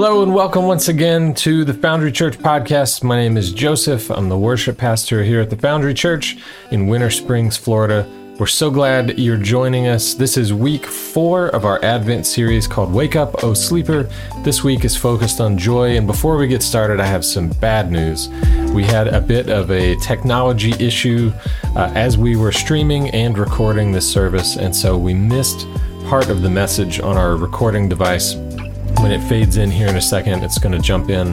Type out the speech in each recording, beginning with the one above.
Hello and welcome once again to the Foundry Church podcast. My name is Joseph. I'm the worship pastor here at the Foundry Church in Winter Springs, Florida. We're so glad you're joining us. This is week four of our Advent series called Wake Up, O Sleeper. This week is focused on joy. And before we get started, I have some bad news. We had a bit of a technology issue uh, as we were streaming and recording this service, and so we missed part of the message on our recording device. When it fades in here in a second, it's going to jump in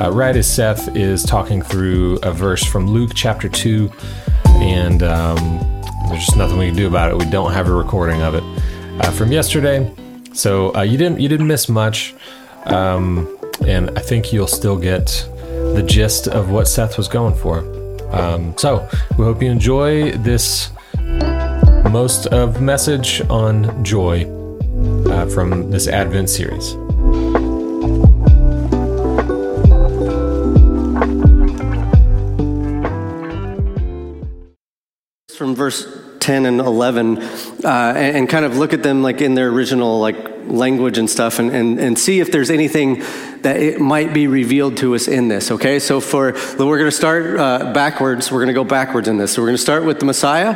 uh, right as Seth is talking through a verse from Luke chapter 2. And um, there's just nothing we can do about it. We don't have a recording of it uh, from yesterday, so uh, you didn't you didn't miss much, um, and I think you'll still get the gist of what Seth was going for. Um, so we hope you enjoy this most of message on joy uh, from this Advent series. From verse 10 and 11 uh, and, and, kind of look at them like in their original like language and stuff and, and, and see if there's anything that it might be revealed to us in this okay? So for we're going to start uh, backwards. We're going to go backwards in this. So we're going to start with the messiah.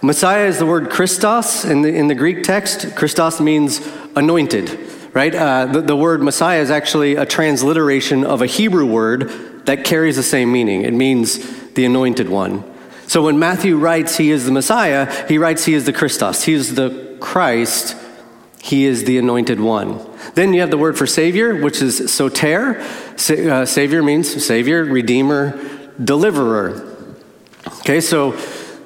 Messiah is the word christos in the, in the greek text. Christos means anointed right? Uh, the, the word messiah is actually a transliteration of a hebrew word that carries the same meaning. It means the anointed one so when Matthew writes he is the Messiah, he writes he is the Christos. He is the Christ. He is the anointed one. Then you have the word for Savior, which is soter. Sa- uh, savior means Savior, Redeemer, Deliverer. Okay, so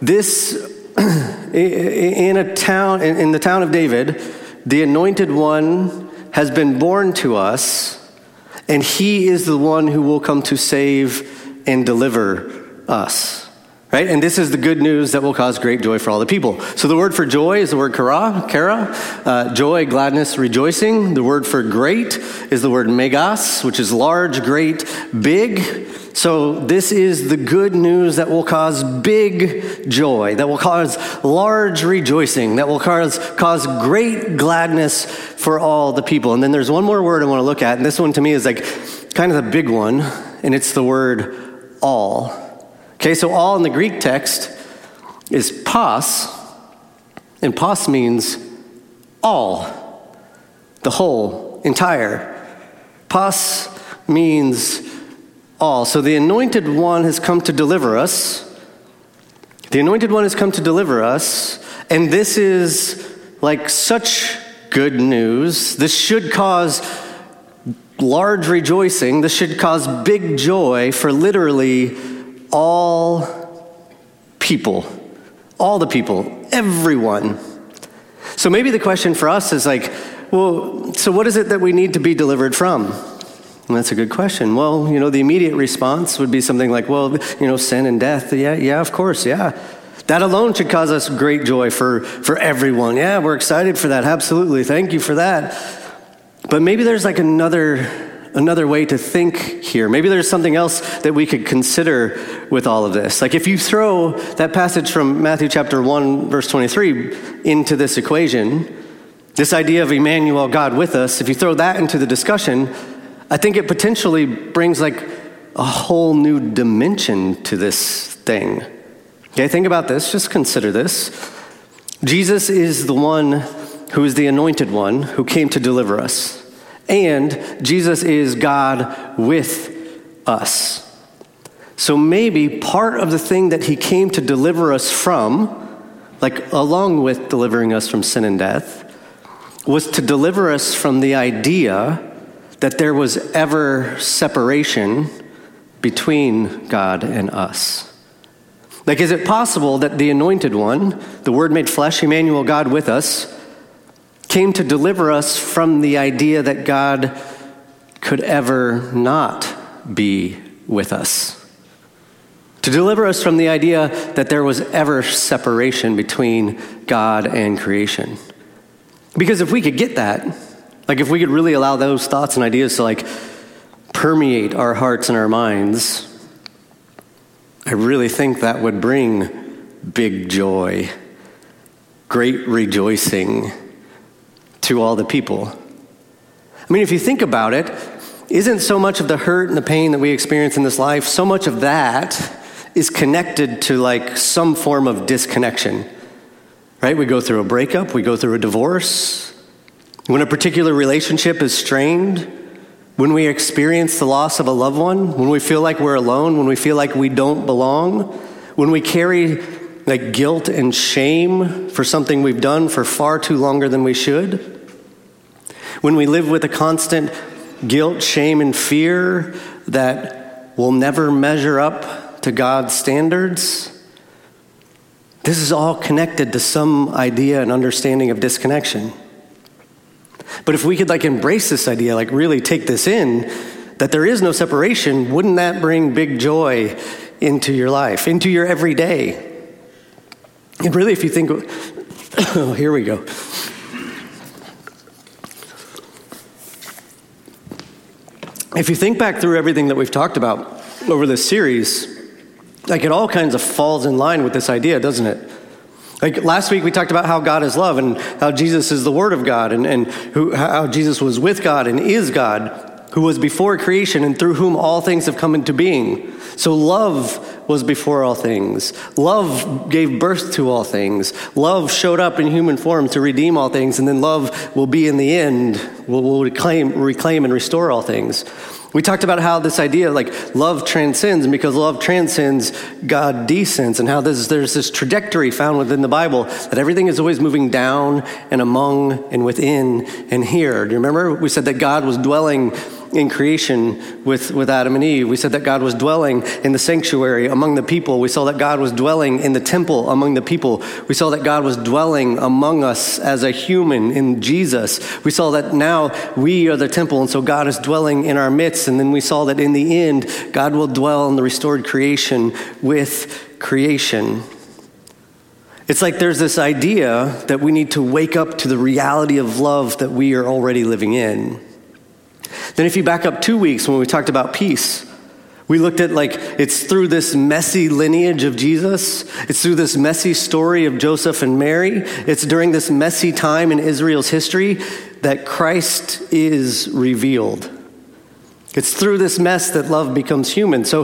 this, in a town, in the town of David, the anointed one has been born to us, and he is the one who will come to save and deliver us. Right? And this is the good news that will cause great joy for all the people. So the word for joy is the word chara, chara, uh, joy, gladness, rejoicing. The word for great is the word megas, which is large, great, big. So this is the good news that will cause big joy, that will cause large rejoicing, that will cause, cause great gladness for all the people. And then there's one more word I want to look at, and this one to me is like kind of the big one, and it's the word all. Okay, so all in the Greek text is pas, and pas means all, the whole, entire. Pas means all. So the anointed one has come to deliver us. The anointed one has come to deliver us, and this is like such good news. This should cause large rejoicing. This should cause big joy for literally all people, all the people, everyone. So maybe the question for us is like, well, so what is it that we need to be delivered from? And that's a good question. Well, you know, the immediate response would be something like, well, you know, sin and death. Yeah, yeah, of course, yeah. That alone should cause us great joy for, for everyone. Yeah, we're excited for that. Absolutely. Thank you for that. But maybe there's like another another way to think here. Maybe there's something else that we could consider with all of this. Like if you throw that passage from Matthew chapter 1 verse 23 into this equation, this idea of Emmanuel, God with us, if you throw that into the discussion, I think it potentially brings like a whole new dimension to this thing. Okay, think about this, just consider this. Jesus is the one who is the anointed one who came to deliver us. And Jesus is God with us. So maybe part of the thing that he came to deliver us from, like along with delivering us from sin and death, was to deliver us from the idea that there was ever separation between God and us. Like, is it possible that the anointed one, the Word made flesh, Emmanuel, God with us, came to deliver us from the idea that God could ever not be with us. To deliver us from the idea that there was ever separation between God and creation. Because if we could get that, like if we could really allow those thoughts and ideas to like permeate our hearts and our minds, I really think that would bring big joy, great rejoicing to all the people. I mean, if you think about it, isn't so much of the hurt and the pain that we experience in this life, so much of that is connected to like some form of disconnection. Right? We go through a breakup, we go through a divorce. When a particular relationship is strained, when we experience the loss of a loved one, when we feel like we're alone, when we feel like we don't belong, when we carry like guilt and shame for something we've done for far too longer than we should, when we live with a constant guilt, shame, and fear that will never measure up to God's standards, this is all connected to some idea and understanding of disconnection. But if we could like embrace this idea, like really take this in, that there is no separation, wouldn't that bring big joy into your life, into your everyday? And really, if you think, oh, here we go. If you think back through everything that we've talked about over this series, like it all kinds of falls in line with this idea, doesn't it? Like last week, we talked about how God is love and how Jesus is the Word of God and, and who, how Jesus was with God and is God, who was before creation and through whom all things have come into being. So love was before all things. Love gave birth to all things. Love showed up in human form to redeem all things, and then love will be in the end, will, will reclaim, reclaim and restore all things. We talked about how this idea, like love transcends, and because love transcends, God descends, and how this, there's this trajectory found within the Bible that everything is always moving down and among and within and here. Do you remember? We said that God was dwelling in creation with, with Adam and Eve. We said that God was dwelling in the sanctuary among the people. We saw that God was dwelling in the temple among the people. We saw that God was dwelling among us as a human in Jesus. We saw that now we are the temple, and so God is dwelling in our midst. And then we saw that in the end, God will dwell in the restored creation with creation. It's like there's this idea that we need to wake up to the reality of love that we are already living in. Then, if you back up two weeks when we talked about peace, we looked at like it's through this messy lineage of Jesus, it's through this messy story of Joseph and Mary, it's during this messy time in Israel's history that Christ is revealed. It's through this mess that love becomes human. So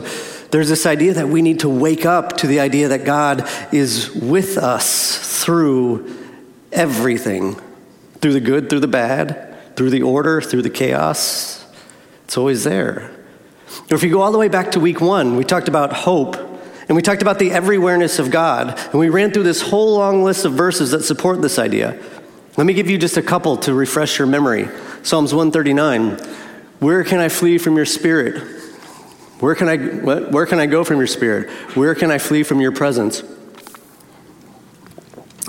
there's this idea that we need to wake up to the idea that God is with us through everything through the good, through the bad, through the order, through the chaos. It's always there. Or if you go all the way back to week one, we talked about hope and we talked about the everywhereness of God. And we ran through this whole long list of verses that support this idea. Let me give you just a couple to refresh your memory. Psalms 139 Where can I flee from your spirit? Where can I, where can I go from your spirit? Where can I flee from your presence?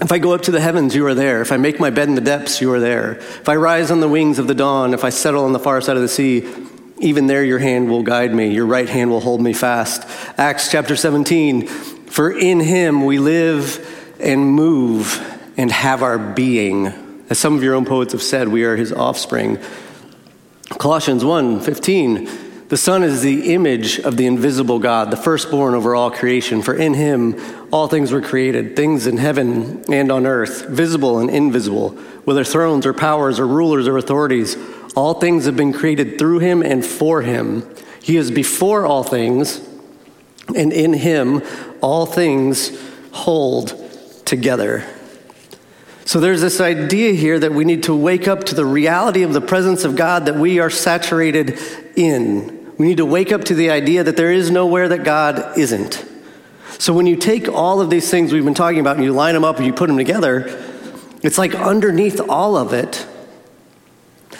If I go up to the heavens, you are there. If I make my bed in the depths, you are there. If I rise on the wings of the dawn, if I settle on the far side of the sea, even there your hand will guide me, your right hand will hold me fast. Acts chapter 17 For in him we live and move and have our being. As some of your own poets have said, we are his offspring. Colossians 1 15 the Son is the image of the invisible God, the firstborn over all creation. For in him all things were created, things in heaven and on earth, visible and invisible, whether thrones or powers or rulers or authorities. All things have been created through him and for him. He is before all things, and in him all things hold together. So there's this idea here that we need to wake up to the reality of the presence of God that we are saturated in. We need to wake up to the idea that there is nowhere that God isn't. So when you take all of these things we've been talking about and you line them up and you put them together, it's like underneath all of it,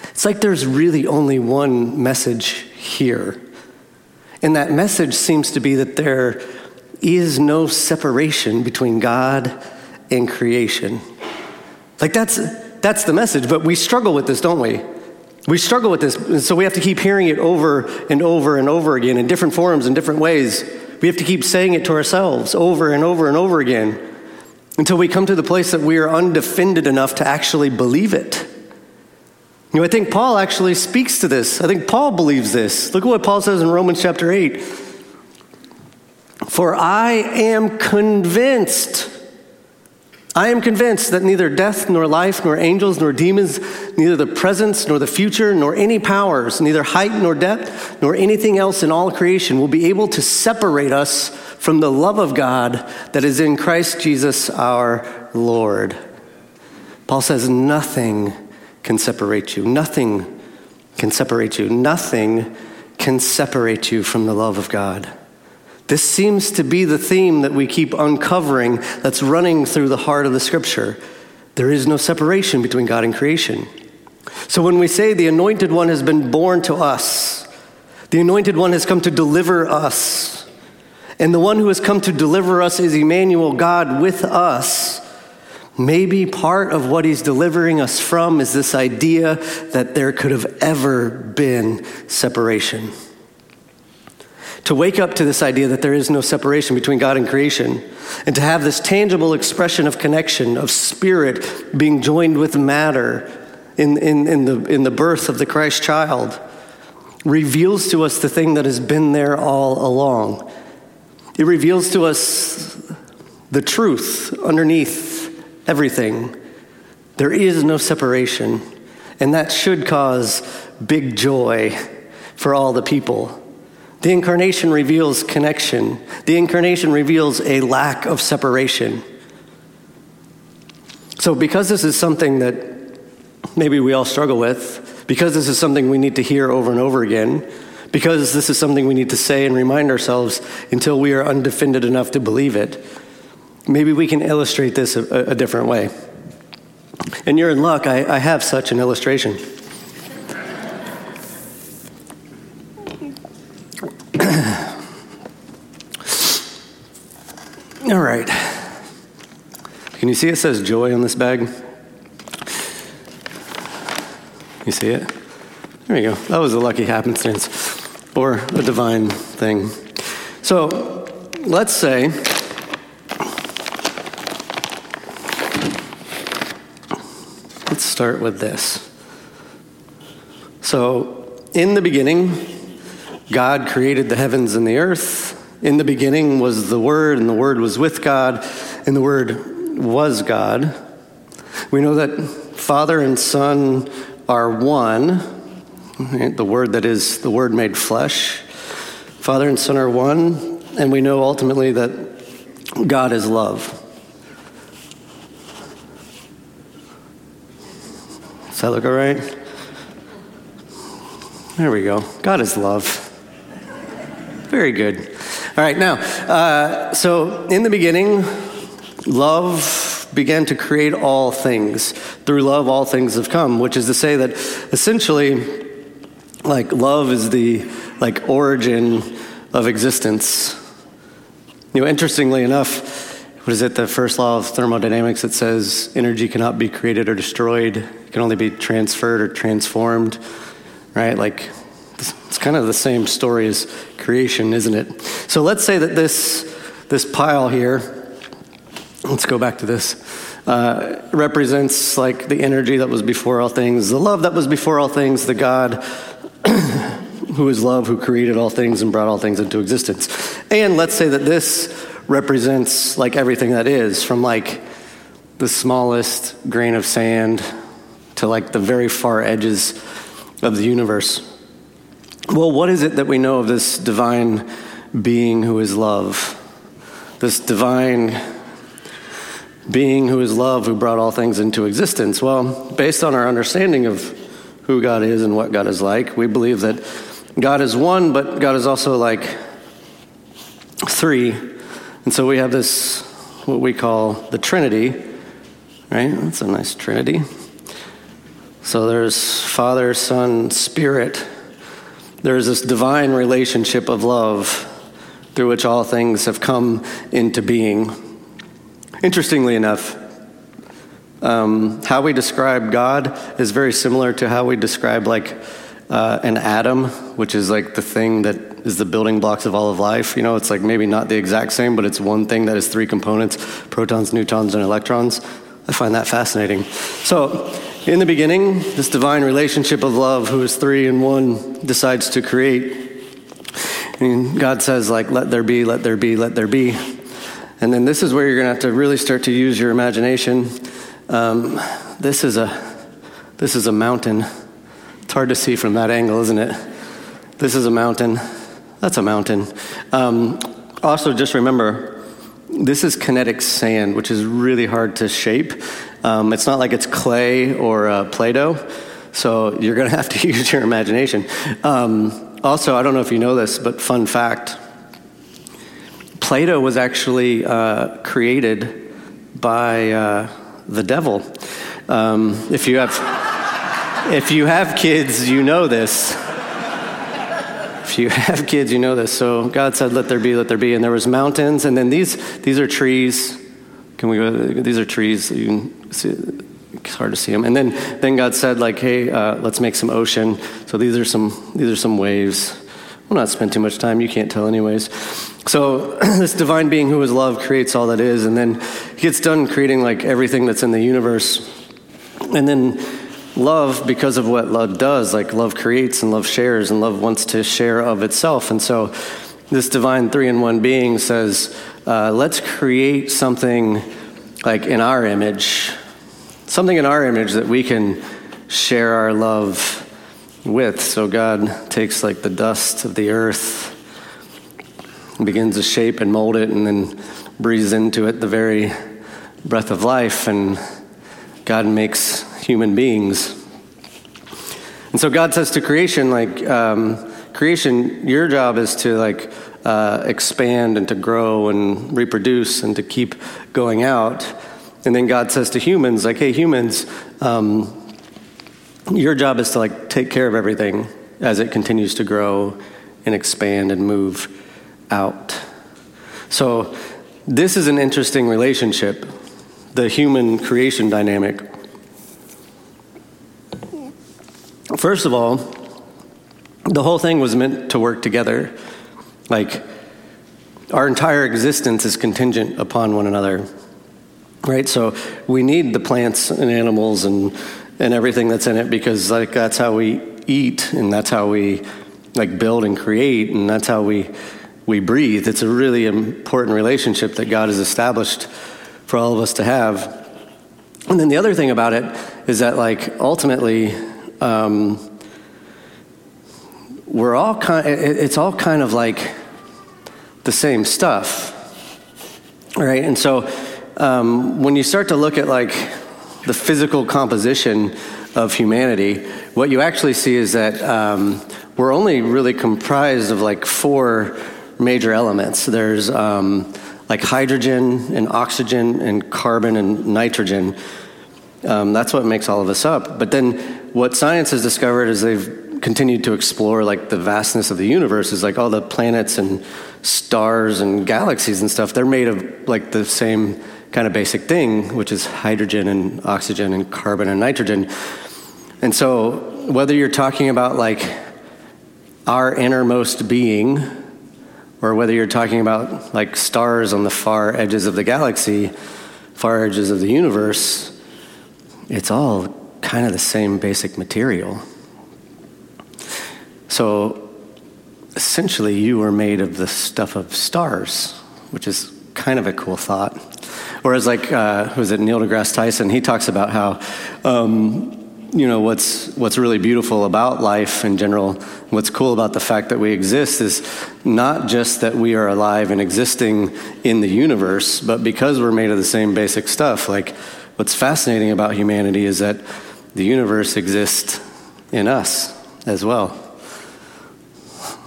it's like there's really only one message here. And that message seems to be that there is no separation between God and creation. Like that's that's the message, but we struggle with this, don't we? We struggle with this, so we have to keep hearing it over and over and over again in different forms, in different ways. We have to keep saying it to ourselves over and over and over again until we come to the place that we are undefended enough to actually believe it. You know, I think Paul actually speaks to this. I think Paul believes this. Look at what Paul says in Romans chapter 8. For I am convinced I am convinced that neither death, nor life, nor angels, nor demons, neither the presence, nor the future, nor any powers, neither height, nor depth, nor anything else in all creation will be able to separate us from the love of God that is in Christ Jesus our Lord. Paul says, Nothing can separate you. Nothing can separate you. Nothing can separate you from the love of God. This seems to be the theme that we keep uncovering that's running through the heart of the scripture. There is no separation between God and creation. So when we say the anointed one has been born to us, the anointed one has come to deliver us, and the one who has come to deliver us is Emmanuel, God with us. Maybe part of what he's delivering us from is this idea that there could have ever been separation to wake up to this idea that there is no separation between God and creation, and to have this tangible expression of connection, of spirit being joined with matter in, in, in, the, in the birth of the Christ child, reveals to us the thing that has been there all along. It reveals to us the truth underneath everything. There is no separation, and that should cause big joy for all the people. The incarnation reveals connection, the incarnation reveals a lack of separation. So, because this is something that maybe we all struggle with, because this is something we need to hear over and over again, because this is something we need to say and remind ourselves until we are undefended enough to believe it, maybe we can illustrate this a, a different way. And you're in luck, I, I have such an illustration. All right. Can you see it says joy on this bag? You see it? There you go. That was a lucky happenstance or a divine thing. So let's say let's start with this. So, in the beginning, God created the heavens and the earth. In the beginning was the Word, and the Word was with God, and the Word was God. We know that Father and Son are one, the Word that is the Word made flesh. Father and Son are one, and we know ultimately that God is love. Does that look all right? There we go. God is love. Very good. All right, now, uh, so in the beginning, love began to create all things. Through love, all things have come, which is to say that essentially, like, love is the, like, origin of existence. You know, interestingly enough, what is it, the first law of thermodynamics that says energy cannot be created or destroyed, it can only be transferred or transformed, right? Like, kind of the same story as creation, isn't it? So let's say that this, this pile here, let's go back to this, uh, represents like the energy that was before all things, the love that was before all things, the God who is love, who created all things and brought all things into existence. And let's say that this represents like everything that is, from like the smallest grain of sand to like the very far edges of the universe. Well, what is it that we know of this divine being who is love? This divine being who is love, who brought all things into existence? Well, based on our understanding of who God is and what God is like, we believe that God is one, but God is also like three. And so we have this, what we call the Trinity, right? That's a nice Trinity. So there's Father, Son, Spirit there is this divine relationship of love through which all things have come into being. Interestingly enough, um, how we describe God is very similar to how we describe like uh, an atom, which is like the thing that is the building blocks of all of life. You know, it's like maybe not the exact same, but it's one thing that has three components protons, neutrons, and electrons. I find that fascinating. So, in the beginning, this divine relationship of love, who is three in one, decides to create. And God says, like, let there be, let there be, let there be. And And then this is where you're going to have to really start to use your imagination. Um, this is a this is a mountain. It's hard to see from that angle, isn't it? This is a mountain. That's a mountain. Um, also, just remember, this is kinetic sand, which is really hard to shape. Um, it's not like it's clay or uh, Play Doh, so you're going to have to use your imagination. Um, also, I don't know if you know this, but fun fact Play Doh was actually uh, created by uh, the devil. Um, if you have if you have kids, you know this. If you have kids, you know this. So God said, "Let there be, let there be," and there was mountains, and then these these are trees. Can we go? These are trees. You can see, it's hard to see them. And then then God said, like, "Hey, uh, let's make some ocean." So these are some these are some waves. We'll not spend too much time. You can't tell, anyways. So this divine being who is love creates all that is, and then he gets done creating like everything that's in the universe, and then love because of what love does like love creates and love shares and love wants to share of itself and so this divine three in one being says uh, let's create something like in our image something in our image that we can share our love with so god takes like the dust of the earth begins to shape and mold it and then breathes into it the very breath of life and god makes human beings. And so God says to creation, like, um, creation, your job is to, like, uh, expand and to grow and reproduce and to keep going out. And then God says to humans, like, hey, humans, um, your job is to, like, take care of everything as it continues to grow and expand and move out. So, this is an interesting relationship, the human creation dynamic. First of all, the whole thing was meant to work together. Like, our entire existence is contingent upon one another. Right? So we need the plants and animals and, and everything that's in it because like that's how we eat and that's how we like build and create and that's how we we breathe. It's a really important relationship that God has established for all of us to have. And then the other thing about it is that like ultimately um, we're all kind. It's all kind of like the same stuff, right? And so um, when you start to look at like the physical composition of humanity, what you actually see is that um, we're only really comprised of like four major elements. There's um, like hydrogen and oxygen and carbon and nitrogen. Um, that's what makes all of us up. But then what science has discovered is they've continued to explore like the vastness of the universe is like all the planets and stars and galaxies and stuff they're made of like the same kind of basic thing which is hydrogen and oxygen and carbon and nitrogen and so whether you're talking about like our innermost being or whether you're talking about like stars on the far edges of the galaxy far edges of the universe it's all kind of the same basic material. So essentially, you were made of the stuff of stars, which is kind of a cool thought. Whereas, like, uh, was it Neil deGrasse Tyson? He talks about how, um, you know, what's what's really beautiful about life in general. What's cool about the fact that we exist is not just that we are alive and existing in the universe, but because we're made of the same basic stuff. Like, what's fascinating about humanity is that the universe exists in us as well.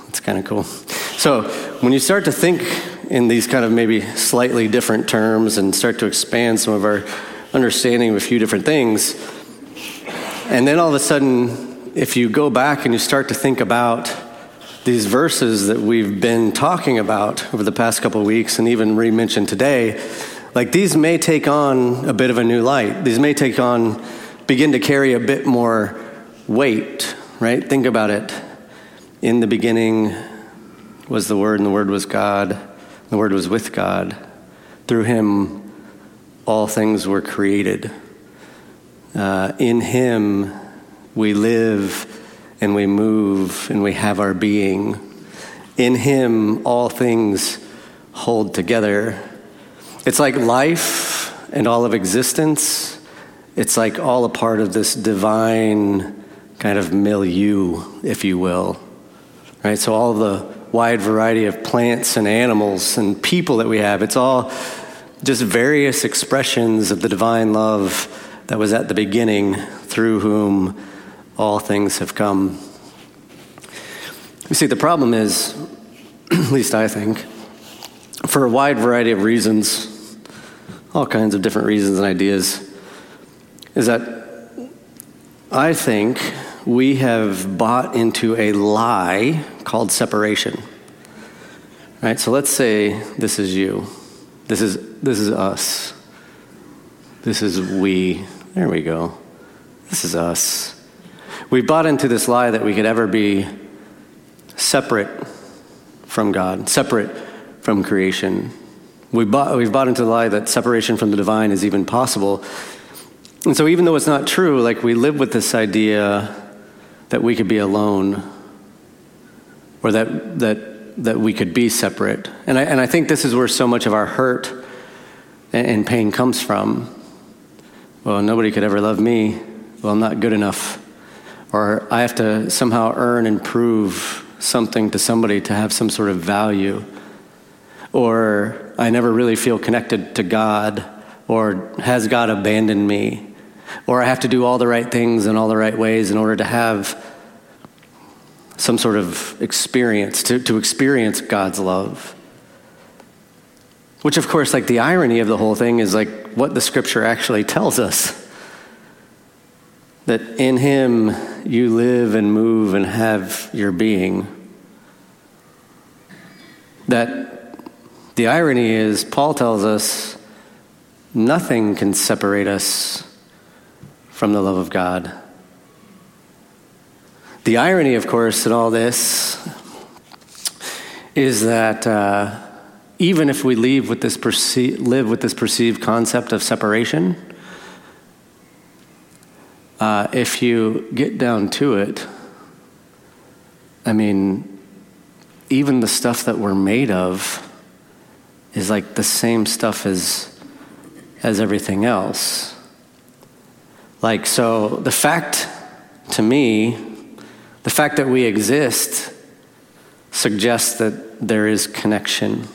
It's kind of cool. So, when you start to think in these kind of maybe slightly different terms and start to expand some of our understanding of a few different things, and then all of a sudden, if you go back and you start to think about these verses that we've been talking about over the past couple weeks and even re mentioned today, like these may take on a bit of a new light. These may take on begin to carry a bit more weight, right? Think about it. In the beginning was the Word, and the Word was God, the Word was with God. Through Him, all things were created. Uh, in Him, we live and we move and we have our being. In Him, all things hold together. It's like life and all of existence, it's like all a part of this divine kind of milieu, if you will. Right? So, all the wide variety of plants and animals and people that we have, it's all just various expressions of the divine love that was at the beginning through whom all things have come. You see, the problem is, at least I think, for a wide variety of reasons, all kinds of different reasons and ideas, is that I think we have bought into a lie called separation. Right? So let's say this is you. This is this is us. This is we. There we go. This is us. We bought into this lie that we could ever be separate from God, separate from creation. We bought, we've bought into the lie that separation from the divine is even possible. And so, even though it's not true, like we live with this idea that we could be alone or that, that, that we could be separate. And I, and I think this is where so much of our hurt and, and pain comes from. Well, nobody could ever love me. Well, I'm not good enough. Or I have to somehow earn and prove something to somebody to have some sort of value. Or I never really feel connected to God. Or has God abandoned me? Or I have to do all the right things in all the right ways in order to have some sort of experience, to, to experience God's love. Which, of course, like the irony of the whole thing is like what the scripture actually tells us that in Him you live and move and have your being. That the irony is, Paul tells us nothing can separate us from the love of God. The irony, of course, in all this is that uh, even if we live with, this perce- live with this perceived concept of separation, uh, if you get down to it, I mean, even the stuff that we're made of is like the same stuff as, as everything else. Like, so the fact to me, the fact that we exist suggests that there is connection.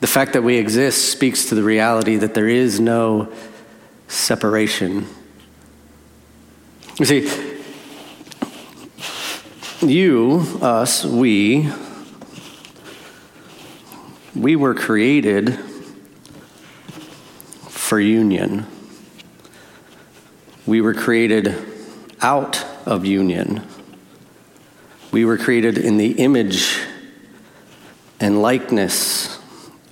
The fact that we exist speaks to the reality that there is no separation. You see, you, us, we, we were created for union. We were created out of union. We were created in the image and likeness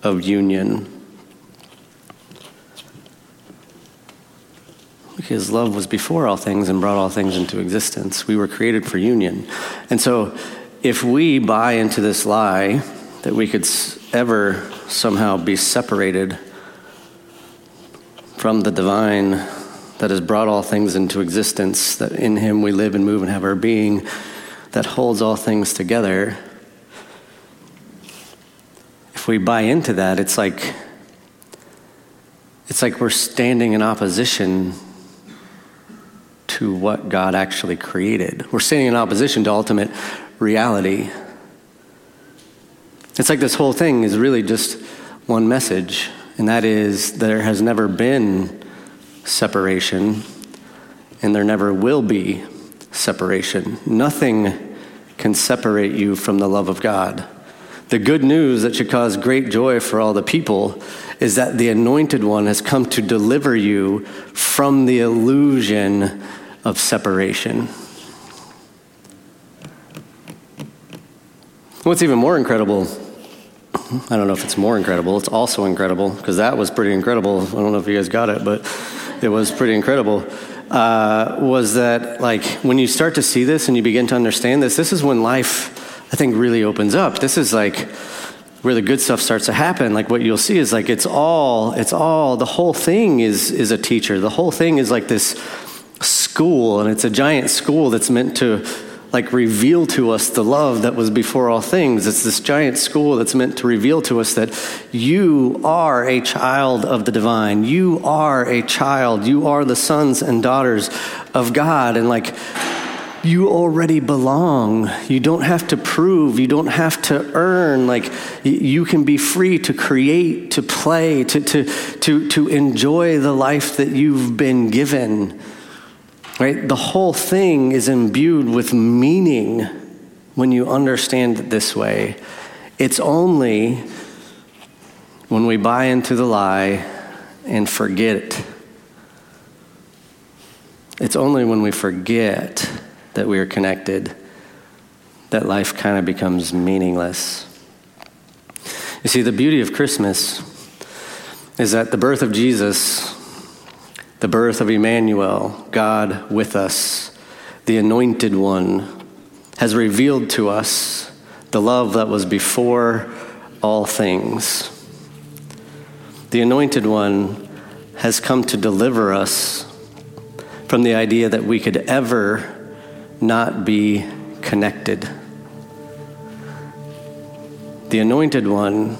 of union. Because love was before all things and brought all things into existence. We were created for union. And so, if we buy into this lie that we could ever somehow be separated from the divine that has brought all things into existence, that in Him we live and move and have our being, that holds all things together, if we buy into that, it's like it's like we're standing in opposition to what God actually created. We're standing in opposition to ultimate reality. It's like this whole thing is really just one message, and that is there has never been separation, and there never will be separation. Nothing can separate you from the love of God. The good news that should cause great joy for all the people is that the anointed one has come to deliver you from the illusion of separation. What's even more incredible, I don't know if it's more incredible, it's also incredible, because that was pretty incredible. I don't know if you guys got it, but it was pretty incredible. Uh, was that like when you start to see this and you begin to understand this, this is when life, I think, really opens up. This is like where the good stuff starts to happen. Like what you'll see is like it's all, it's all, the whole thing is is a teacher. The whole thing is like this school, and it's a giant school that's meant to like reveal to us the love that was before all things. It's this giant school that's meant to reveal to us that you are a child of the divine. You are a child. You are the sons and daughters of God. And like, you already belong. You don't have to prove, you don't have to earn. Like, you can be free to create, to play, to, to, to, to enjoy the life that you've been given. Right? The whole thing is imbued with meaning when you understand it this way. It's only when we buy into the lie and forget it. It's only when we forget that we are connected that life kind of becomes meaningless. You see, the beauty of Christmas is that the birth of Jesus the birth of Emmanuel, God with us, the anointed one, has revealed to us the love that was before all things. The anointed one has come to deliver us from the idea that we could ever not be connected. The anointed one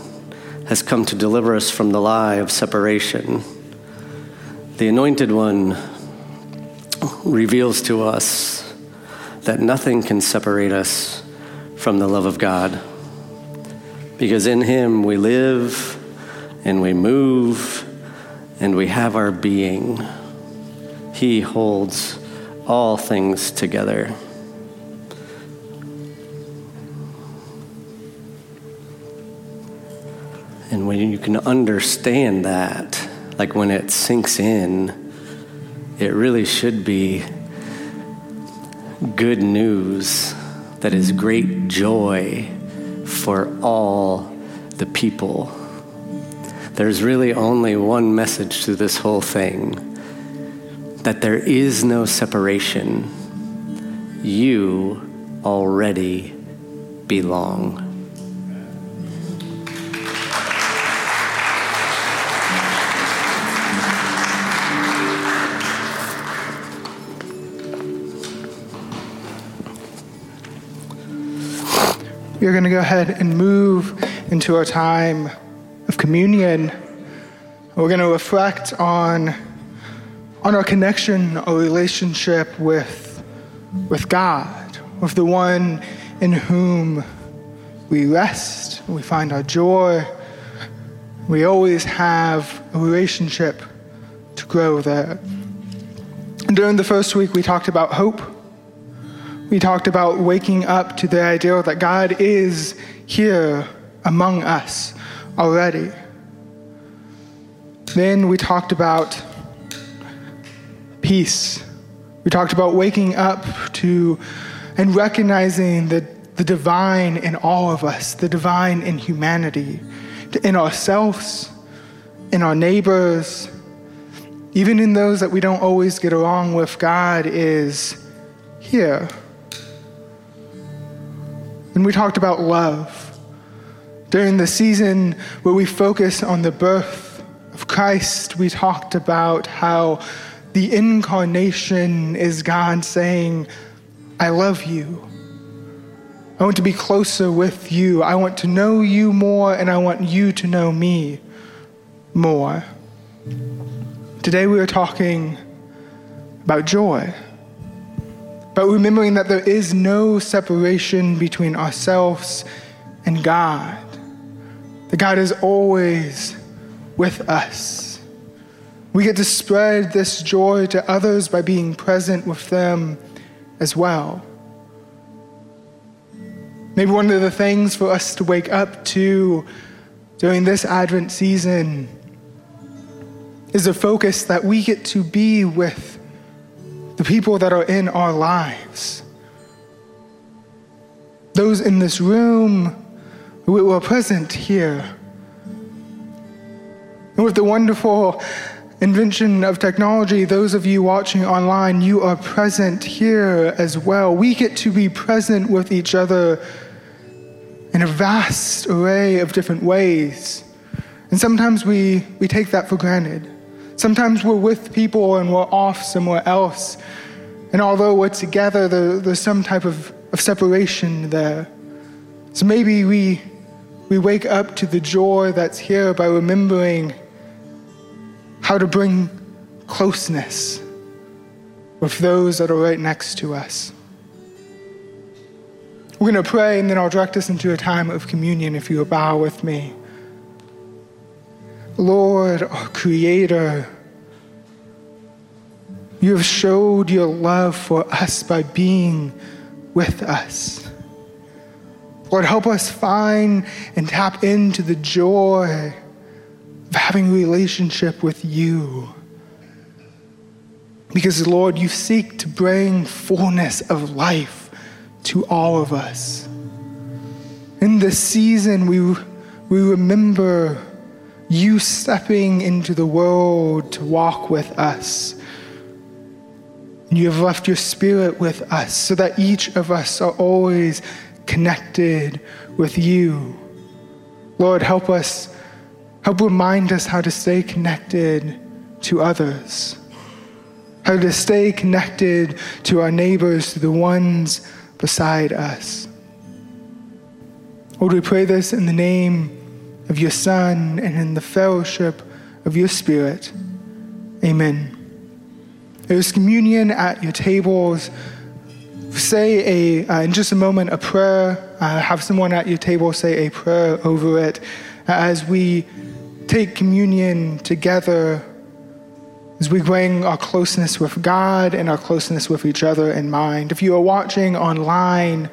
has come to deliver us from the lie of separation the Anointed One reveals to us that nothing can separate us from the love of God. Because in Him we live and we move and we have our being. He holds all things together. And when you can understand that, like when it sinks in, it really should be good news that is great joy for all the people. There's really only one message to this whole thing that there is no separation. You already belong. We're going to go ahead and move into our time of communion. We're going to reflect on, on our connection, our relationship with, with God, with the one in whom we rest, we find our joy. We always have a relationship to grow there. And during the first week, we talked about hope we talked about waking up to the idea that God is here among us already. Then we talked about peace. We talked about waking up to and recognizing the, the divine in all of us, the divine in humanity, in ourselves, in our neighbors, even in those that we don't always get along with. God is here. And we talked about love. During the season where we focus on the birth of Christ, we talked about how the incarnation is God saying, I love you. I want to be closer with you. I want to know you more, and I want you to know me more. Today we are talking about joy but remembering that there is no separation between ourselves and God. That God is always with us. We get to spread this joy to others by being present with them as well. Maybe one of the things for us to wake up to during this Advent season is a focus that we get to be with the people that are in our lives. Those in this room who are present here. And with the wonderful invention of technology, those of you watching online, you are present here as well. We get to be present with each other in a vast array of different ways. And sometimes we, we take that for granted. Sometimes we're with people and we're off somewhere else. And although we're together, there, there's some type of of separation there. So maybe we, we wake up to the joy that's here by remembering how to bring closeness with those that are right next to us. We're going to pray, and then I'll direct us into a time of communion if you bow with me. Lord, our Creator, you have showed your love for us by being with us. Lord, help us find and tap into the joy of having a relationship with you. Because, Lord, you seek to bring fullness of life to all of us. In this season, we, we remember you stepping into the world to walk with us. You have left your spirit with us so that each of us are always connected with you. Lord, help us, help remind us how to stay connected to others, how to stay connected to our neighbors, to the ones beside us. Lord, we pray this in the name of your Son and in the fellowship of your Spirit. Amen. There's communion at your tables. Say a, uh, in just a moment a prayer. Uh, have someone at your table say a prayer over it as we take communion together, as we bring our closeness with God and our closeness with each other in mind. If you are watching online,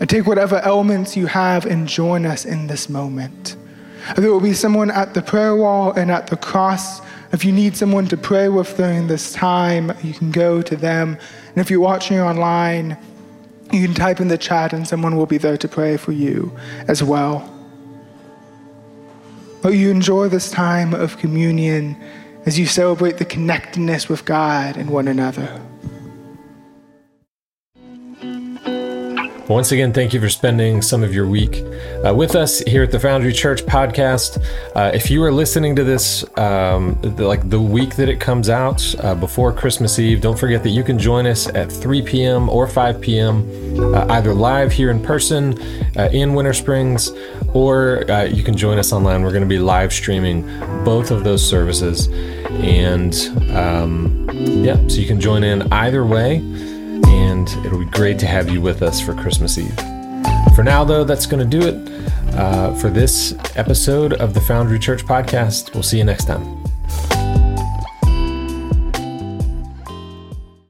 uh, take whatever elements you have and join us in this moment. There will be someone at the prayer wall and at the cross if you need someone to pray with during this time, you can go to them. And if you're watching online, you can type in the chat and someone will be there to pray for you as well. But you enjoy this time of communion as you celebrate the connectedness with God and one another. Once again, thank you for spending some of your week uh, with us here at the Foundry Church podcast. Uh, if you are listening to this um, the, like the week that it comes out uh, before Christmas Eve, don't forget that you can join us at 3 p.m. or 5 p.m. Uh, either live here in person uh, in Winter Springs, or uh, you can join us online. We're going to be live streaming both of those services, and um, yeah, so you can join in either way and it'll be great to have you with us for Christmas Eve. For now, though, that's going to do it uh, for this episode of the Foundry Church podcast. We'll see you next time.